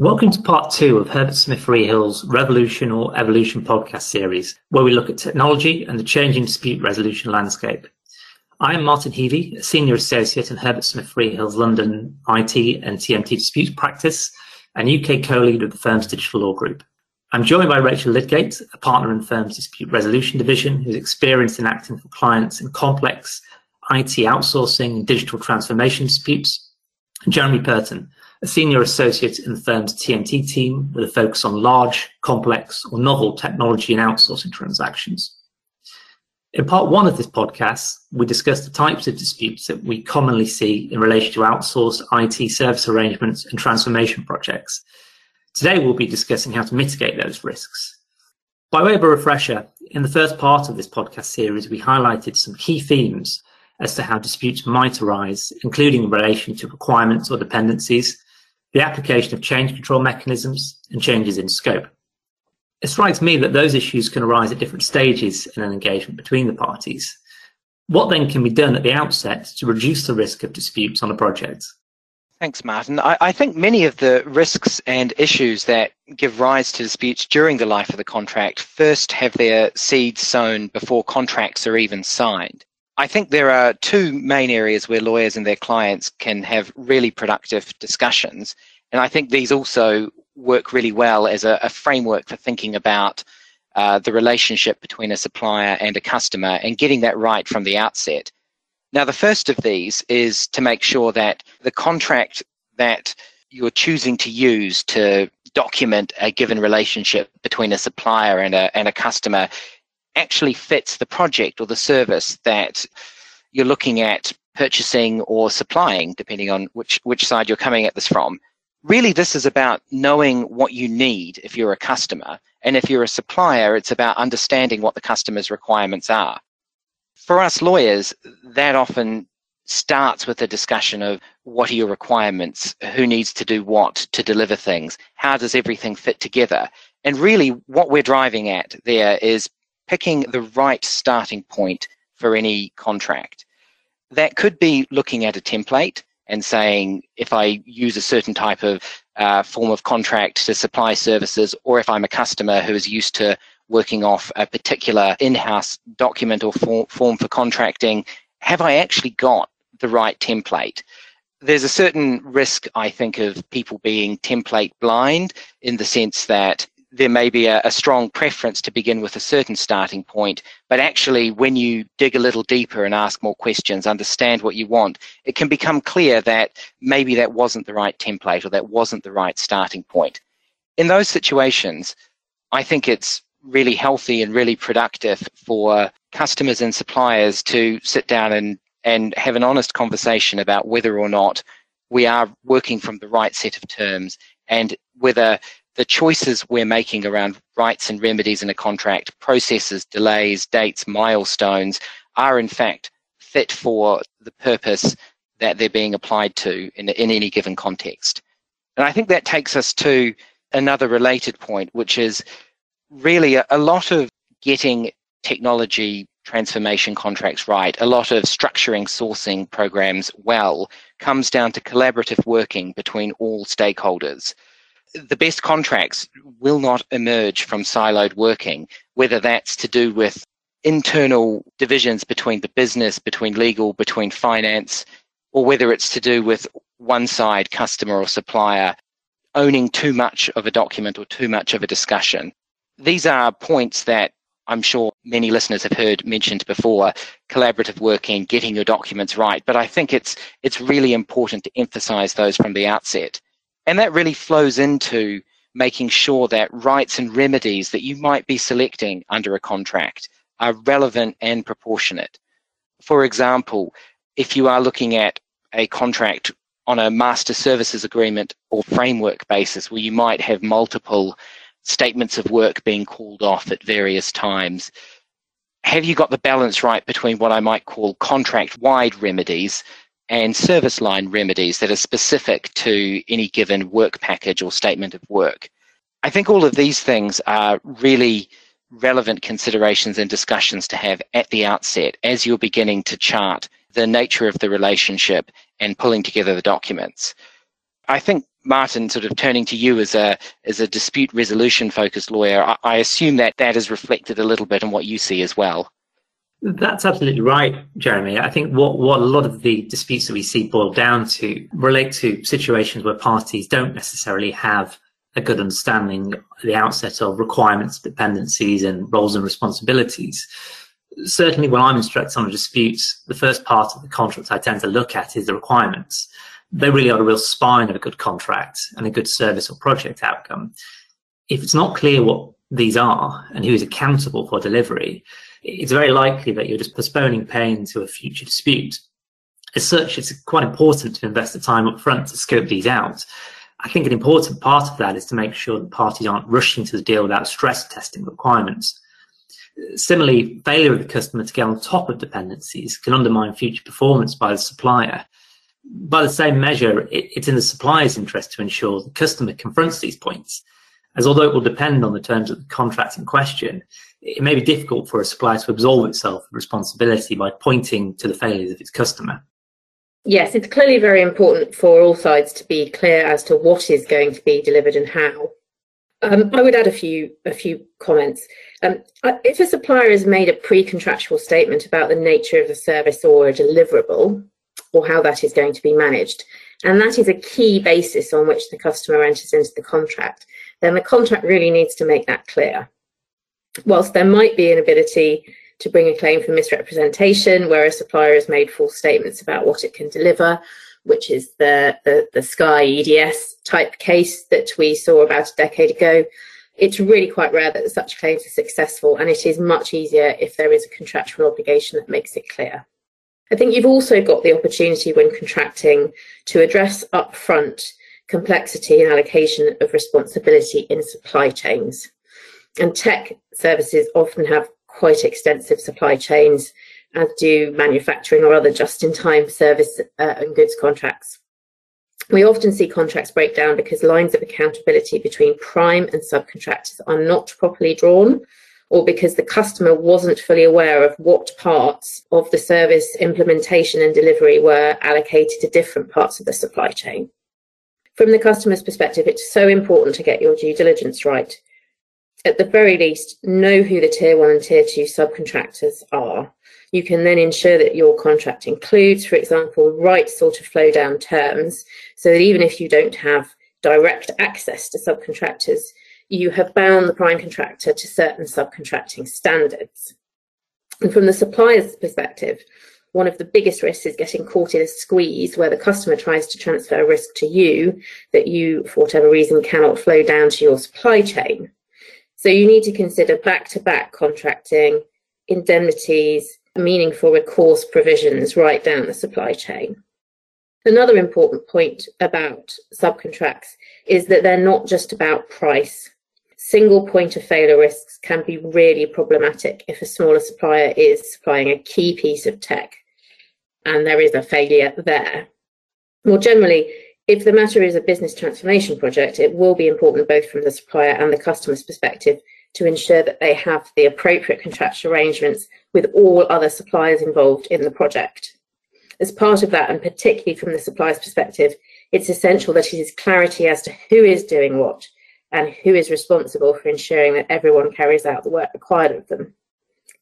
Welcome to part two of Herbert Smith Freehills' Revolution or Evolution podcast series, where we look at technology and the changing dispute resolution landscape. I am Martin Heavey, a senior associate in Herbert Smith Freehills' London IT and TMT disputes practice and UK co-lead of the firm's digital law group. I'm joined by Rachel Lydgate, a partner in firm's dispute resolution division, who's experienced in acting for clients in complex IT outsourcing and digital transformation disputes, and Jeremy Purton, a senior associate in the firm's TMT team with a focus on large, complex, or novel technology and outsourcing transactions. In part one of this podcast, we discussed the types of disputes that we commonly see in relation to outsourced IT service arrangements and transformation projects. Today, we'll be discussing how to mitigate those risks. By way of a refresher, in the first part of this podcast series, we highlighted some key themes as to how disputes might arise, including in relation to requirements or dependencies, the application of change control mechanisms, and changes in scope. It strikes me that those issues can arise at different stages in an engagement between the parties. What then can be done at the outset to reduce the risk of disputes on a project? Thanks, Martin. I, I, think many of the risks and issues that give rise to disputes during the life of the contract first have their seeds sown before contracts are even signed. I think there are two main areas where lawyers and their clients can have really productive discussions. And I think these also work really well as a, a framework for thinking about uh, the relationship between a supplier and a customer and getting that right from the outset. Now, the first of these is to make sure that the contract that you're choosing to use to document a given relationship between a supplier and a, and a customer actually fits the project or the service that you're looking at purchasing or supplying, depending on which, which side you're coming at this from. Really, this is about knowing what you need if you're a customer. And if you're a supplier, it's about understanding what the customer's requirements are. For us lawyers, that often starts with a discussion of what are your requirements, who needs to do what to deliver things, how does everything fit together. And really, what we're driving at there is picking the right starting point for any contract. That could be looking at a template and saying if I use a certain type of uh, form of contract to supply services, or if I'm a customer who is used to working off a particular in house document or for, form for contracting, have I actually got the right template? There's a certain risk, I think, of people being template blind in the sense that there may be a, a, strong preference to begin with a certain starting point, but actually, when you dig a little deeper and ask more questions, understand what you want, it can become clear that maybe that wasn't the right template or that wasn't the right starting point. In those situations, I think it's really healthy and really productive for customers and suppliers to sit down and, and have an honest conversation about whether or not we are working from the right set of terms and whether the choices we're making around rights and remedies in a contract, processes, delays, dates, milestones, are in fact fit for the purpose that they're being applied to in, in any given context. And I think that takes us to another related point, which is really a, a lot of getting technology transformation contracts right, a lot of structuring sourcing programs well, comes down to collaborative working between all stakeholders the best contracts will not emerge from siloed working, whether that's to do with internal divisions between the business, between legal, between finance, or whether it's to do with one side, customer or supplier, owning too much of a document or too much of a discussion. These are points that I'm sure many listeners have heard mentioned before, collaborative working, getting your documents right. But I think it's it's really important to emphasize those from the outset. And that really flows into making sure that rights and remedies that you might be selecting under a contract are relevant and proportionate. For example, if you are looking at a contract on a master services agreement or framework basis where you might have multiple statements of work being called off at various times, have you got the balance right between what I might call contract wide remedies and service line remedies that are specific to any given work package or statement of work. I think all of these things are really relevant considerations and discussions to have at the outset as you're beginning to chart the nature of the relationship and pulling together the documents. I think Martin, sort of turning to you as a as a dispute resolution focused lawyer, I, I assume that that is reflected a little bit in what you see as well. That's absolutely right, Jeremy. I think what, what a lot of the disputes that we see boil down to relate to situations where parties don't necessarily have a good understanding at the outset of requirements, dependencies, and roles and responsibilities. Certainly, when I'm instructing on disputes, the first part of the contract I tend to look at is the requirements. They really are the real spine of a good contract and a good service or project outcome. If it's not clear what these are and who is accountable for delivery, it's very likely that you're just postponing pain to a future dispute. As such, it's quite important to invest the time up front to scope these out. I think an important part of that is to make sure that parties aren't rushing to the deal without stress testing requirements. Similarly, failure of the customer to get on top of dependencies can undermine future performance by the supplier. By the same measure, it's in the supplier's interest to ensure the customer confronts these points, as although it will depend on the terms of the contract in question, it may be difficult for a supplier to absolve itself of responsibility by pointing to the failures of its customer. Yes, it's clearly very important for all sides to be clear as to what is going to be delivered and how. Um, I would add a few a few comments. Um, if a supplier has made a pre-contractual statement about the nature of the service or a deliverable, or how that is going to be managed, and that is a key basis on which the customer enters into the contract, then the contract really needs to make that clear whilst there might be an ability to bring a claim for misrepresentation where a supplier has made false statements about what it can deliver, which is the, the, the Sky EDS type case that we saw about a decade ago. It's really quite rare that such claims are successful, and it is much easier if there is a contractual obligation that makes it clear. I think you've also got the opportunity when contracting to address upfront complexity and allocation of responsibility in supply chains. And tech services often have quite extensive supply chains, as do manufacturing or other just in time service uh, and goods contracts. We often see contracts break down because lines of accountability between prime and subcontractors are not properly drawn, or because the customer wasn't fully aware of what parts of the service implementation and delivery were allocated to different parts of the supply chain. From the customer's perspective, it's so important to get your due diligence right at the very least, know who the tier one and tier two subcontractors are. You can then ensure that your contract includes, for example, the right sort of flow down terms, so that even if you don't have direct access to subcontractors, you have bound the prime contractor to certain subcontracting standards. And from the supplier's perspective, one of the biggest risks is getting caught in a squeeze where the customer tries to transfer risk to you that you, for whatever reason, cannot flow down to your supply chain. So you need to consider back to back contracting, indemnities, meaningful recourse provisions right down the supply chain. Another important point about subcontracts is that they're not just about price. Single point of failure risks can be really problematic if a smaller supplier is supplying a key piece of tech and there is a failure there. More generally, if the matter is a business transformation project, it will be important both from the supplier and the customer's perspective to ensure that they have the appropriate contractual arrangements with all other suppliers involved in the project. As part of that, and particularly from the supplier's perspective, it's essential that it is clarity as to who is doing what and who is responsible for ensuring that everyone carries out the work required of them.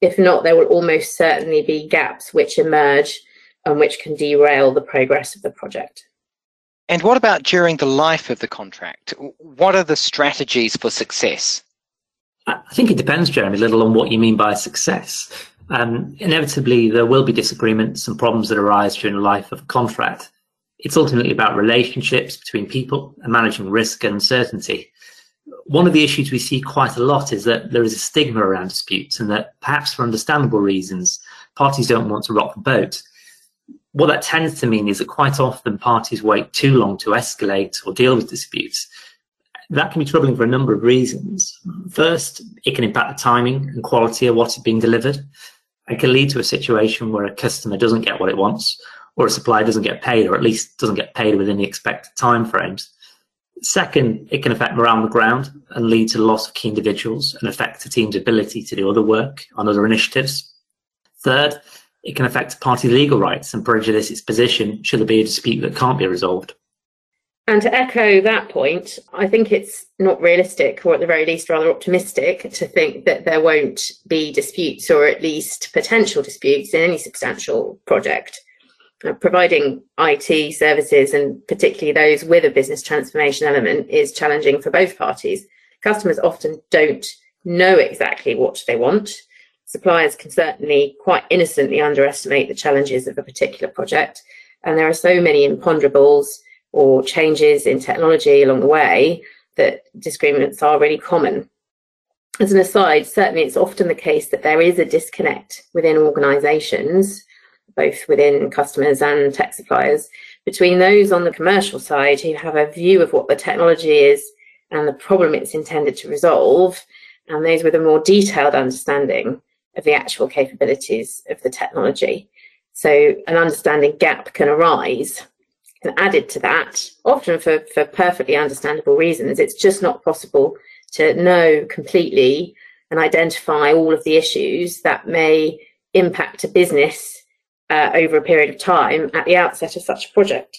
If not, there will almost certainly be gaps which emerge and which can derail the progress of the project. And what about during the life of the contract? What are the strategies for success? I think it depends, Jeremy, a little on what you mean by success. Um, inevitably, there will be disagreements and problems that arise during the life of a contract. It's ultimately about relationships between people and managing risk and uncertainty. One of the issues we see quite a lot is that there is a stigma around disputes and that perhaps for understandable reasons, parties don't want to rock the boat what that tends to mean is that quite often parties wait too long to escalate or deal with disputes. That can be troubling for a number of reasons. First, it can impact the timing and quality of what's being delivered. It can lead to a situation where a customer doesn't get what it wants, or a supplier doesn't get paid, or at least doesn't get paid within the expected timeframes. Second, it can affect morale on the ground and lead to the loss of key individuals and affect the team's ability to do other work on other initiatives. Third, it can affect a party's legal rights and prejudice its position should there be a dispute that can't be resolved. And to echo that point, I think it's not realistic, or at the very least, rather optimistic, to think that there won't be disputes or at least potential disputes in any substantial project. Uh, providing IT services and particularly those with a business transformation element is challenging for both parties. Customers often don't know exactly what they want. Suppliers can certainly quite innocently underestimate the challenges of a particular project. And there are so many imponderables or changes in technology along the way that disagreements are really common. As an aside, certainly it's often the case that there is a disconnect within organisations, both within customers and tech suppliers, between those on the commercial side who have a view of what the technology is and the problem it's intended to resolve, and those with a more detailed understanding of the actual capabilities of the technology. So an understanding gap can arise and added to that, often for, for perfectly understandable reasons, it's just not possible to know completely and identify all of the issues that may impact a business uh, over a period of time at the outset of such a project.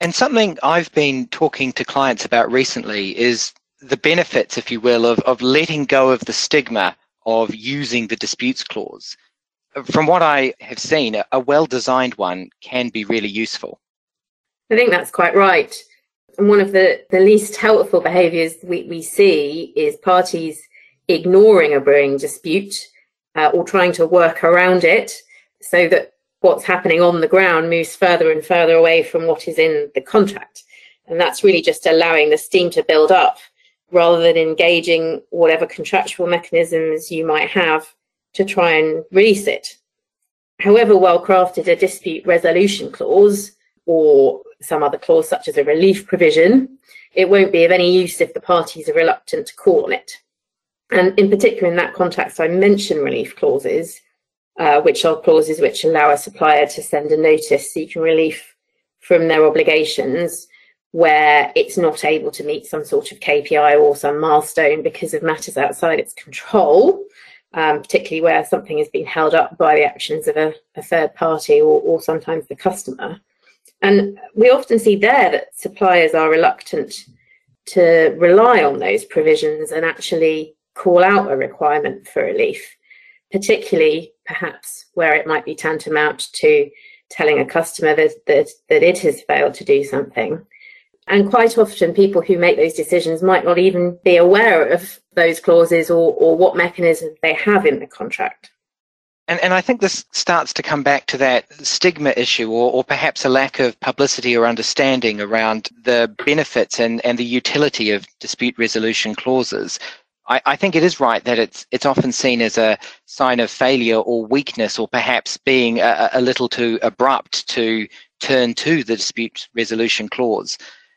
And something I've been talking to clients about recently is the benefits, if you will, of, of letting go of the stigma of using the disputes clause. From what I have seen, a well designed one can be really useful. I think that's quite right. And one of the, the least helpful behaviours we, we see is parties ignoring a brewing dispute uh, or trying to work around it so that what's happening on the ground moves further and further away from what is in the contract. And that's really just allowing the steam to build up rather than engaging whatever contractual mechanisms you might have to try and release it. However well crafted a dispute resolution clause or some other clause, such as a relief provision, it won't be of any use if the parties are reluctant to call on it. And in particular, in that context, I mention relief clauses, uh, which are clauses which allow a supplier to send a notice seeking relief from their obligations where it's not able to meet some sort of KPI or some milestone because of matters outside its control, um, particularly where something has been held up by the actions of a, a third party or, or sometimes the customer. And we often see there that suppliers are reluctant to rely on those provisions and actually call out a requirement for relief, particularly perhaps where it might be tantamount to telling a customer that, that, that it has failed to do something. And quite often, people who make those decisions might not even be aware of those clauses or, or what mechanisms they have in the contract. And, and I think this starts to come back to that stigma issue or, or perhaps a lack of publicity or understanding around the benefits and, and the utility of dispute resolution clauses. I, I think it is right that it's it's often seen as a sign of failure or weakness or perhaps being a, a little too abrupt to turn to the dispute resolution clause.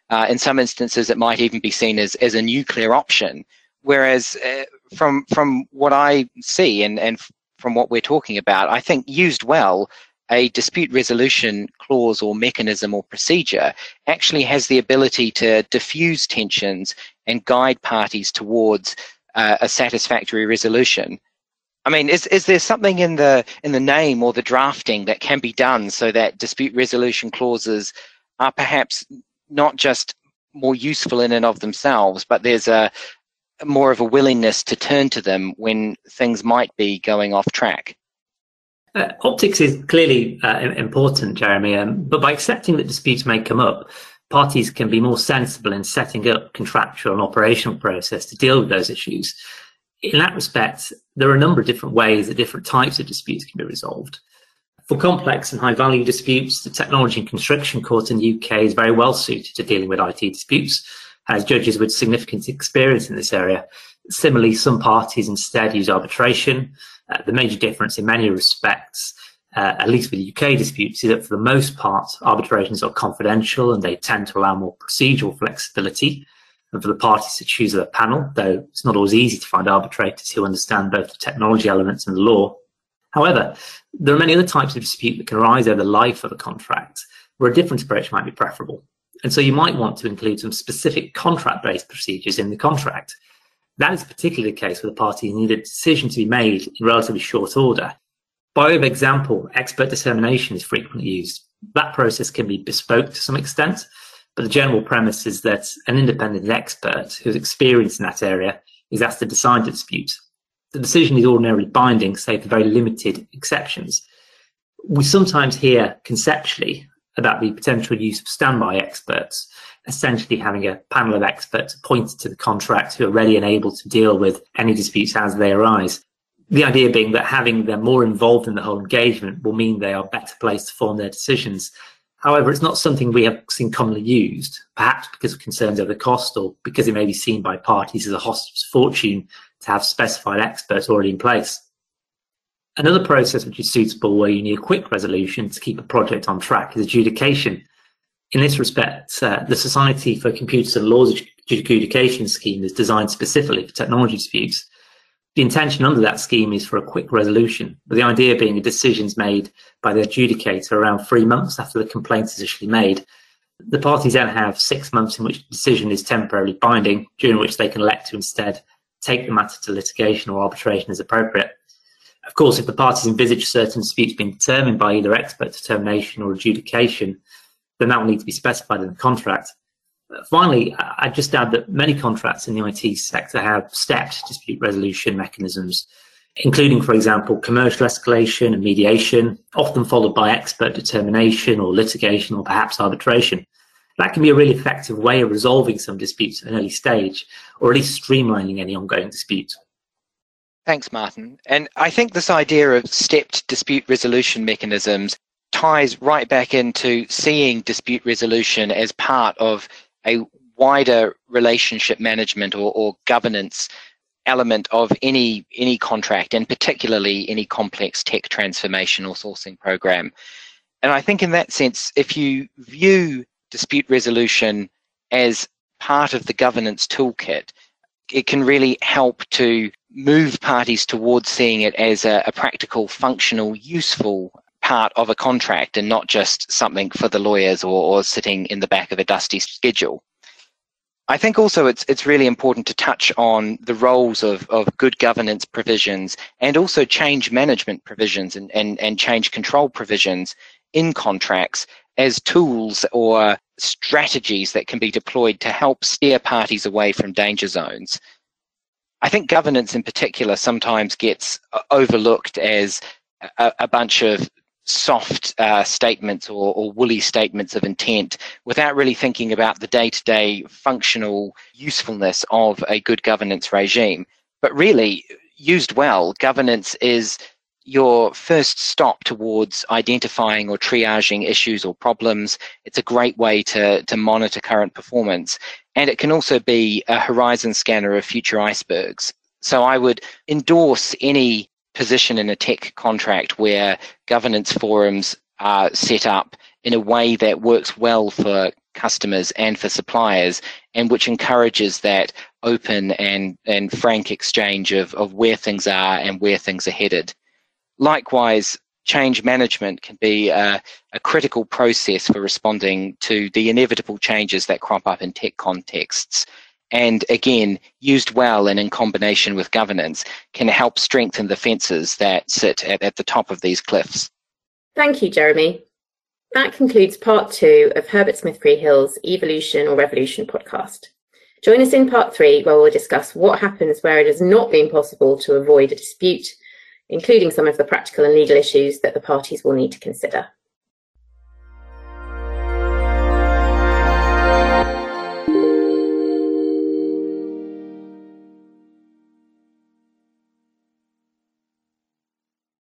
Uh, in some instances, it might even be seen as, as a nuclear option. Whereas, uh, from from what I see and, and from what we're talking about, I think used well, a dispute resolution clause or mechanism or procedure actually has the ability to diffuse tensions and guide parties towards uh, a satisfactory resolution. I mean, is, is there something in the in the name or the drafting that can be done so that dispute resolution clauses are perhaps not just more useful in and of themselves, but there's a, more of a willingness to turn to them when things might be going off track? Uh, optics is clearly uh, important, Jeremy, um, but by accepting that disputes may come up, parties can be more sensible in setting up contractual and operational process to deal with those issues. In that respect, there are a number of different ways that different types of disputes can be resolved. For complex and high value disputes, the Technology and Construction Court in the UK is very well suited to dealing with IT disputes as judges with significant experience in this area. Similarly, some parties instead use arbitration. Uh, the major difference in many respects, uh, at least with the UK disputes, is that for the most part, arbitrations are confidential and they tend to allow more procedural flexibility and for the parties to choose their panel, though it's not always easy to find arbitrators who understand both the technology elements and the law. However, there are many other types of dispute that can arise over the life of a contract where a different approach might be preferable. And so you might want to include some specific contract based procedures in the contract. That is particularly the case a party who need a decision to be made in relatively short order. By way of example, expert determination is frequently used. That process can be bespoke to some extent, But the general premise is that an independent expert who's experienced in that area is asked to decide the dispute. The decision is ordinarily binding, save for very limited exceptions. We sometimes hear conceptually about the potential use of standby experts, essentially having a panel of experts appointed to the contract who are ready and able to deal with any disputes as they arise. The idea being that having them more involved in the whole engagement will mean they are better placed to form their decisions However, it's not something we have seen commonly used, perhaps because of concerns over cost or because it may be seen by parties as a host's fortune to have specified experts already in place. Another process which is suitable where you need a quick resolution to keep a project on track is adjudication. In this respect, uh, the Society for Computers and Law's adjudication scheme is designed specifically for technology disputes the intention under that scheme is for a quick resolution, but the idea being a decision is made by the adjudicator around three months after the complaint is initially made. The parties then have six months in which the decision is temporarily binding, during which they can elect to instead take the matter to litigation or arbitration as appropriate. Of course, if the parties envisage certain disputes being determined by either expert determination or adjudication, then that will need to be specified in the contract. Finally, I'd just add that many contracts in the IT sector have stepped dispute resolution mechanisms, including, for example, commercial escalation and mediation, often followed by expert determination or litigation or perhaps arbitration. That can be a really effective way of resolving some disputes at an early stage, or at least streamlining any ongoing dispute. Thanks, Martin. And I think this idea of stepped dispute resolution mechanisms ties right back into seeing dispute resolution as part of a wider relationship management or, or governance element of any any contract and particularly any complex tech transformation or sourcing program. And i think in that sense if you view dispute resolution as part of the governance toolkit it can really help to move parties towards seeing it as a, a practical functional useful part of a contract and not just something for the lawyers or, or sitting in the back of a dusty schedule. I think also it's it's really important to touch on the roles of, of good governance provisions and also change management provisions and, and, and change control provisions in contracts as tools or strategies that can be deployed to help steer parties away from danger zones. I think governance in particular sometimes gets overlooked as a, a bunch of soft uh, statements or, or, woolly statements of intent without really thinking about the day to day functional usefulness of a good governance regime. But really, used well, governance is your first stop towards identifying or triaging issues or problems. It's a great way to, to monitor current performance. And it can also be a horizon scanner of future icebergs. So I would endorse any position in a tech contract where governance forums are set up in a way that works well for customers and for suppliers and which encourages that open and, and frank exchange of, of where things are and where things are headed. Likewise, change management can be a, a, critical process for responding to the inevitable changes that crop up in tech contexts and again, used well and in combination with governance, can help strengthen the fences that sit at, at the top of these cliffs. Thank you, Jeremy. That concludes part two of Herbert Smith Freehills' Evolution or Revolution podcast. Join us in part three, where we'll discuss what happens where it has not been possible to avoid a dispute, including some of the practical and legal issues that the parties will need to consider.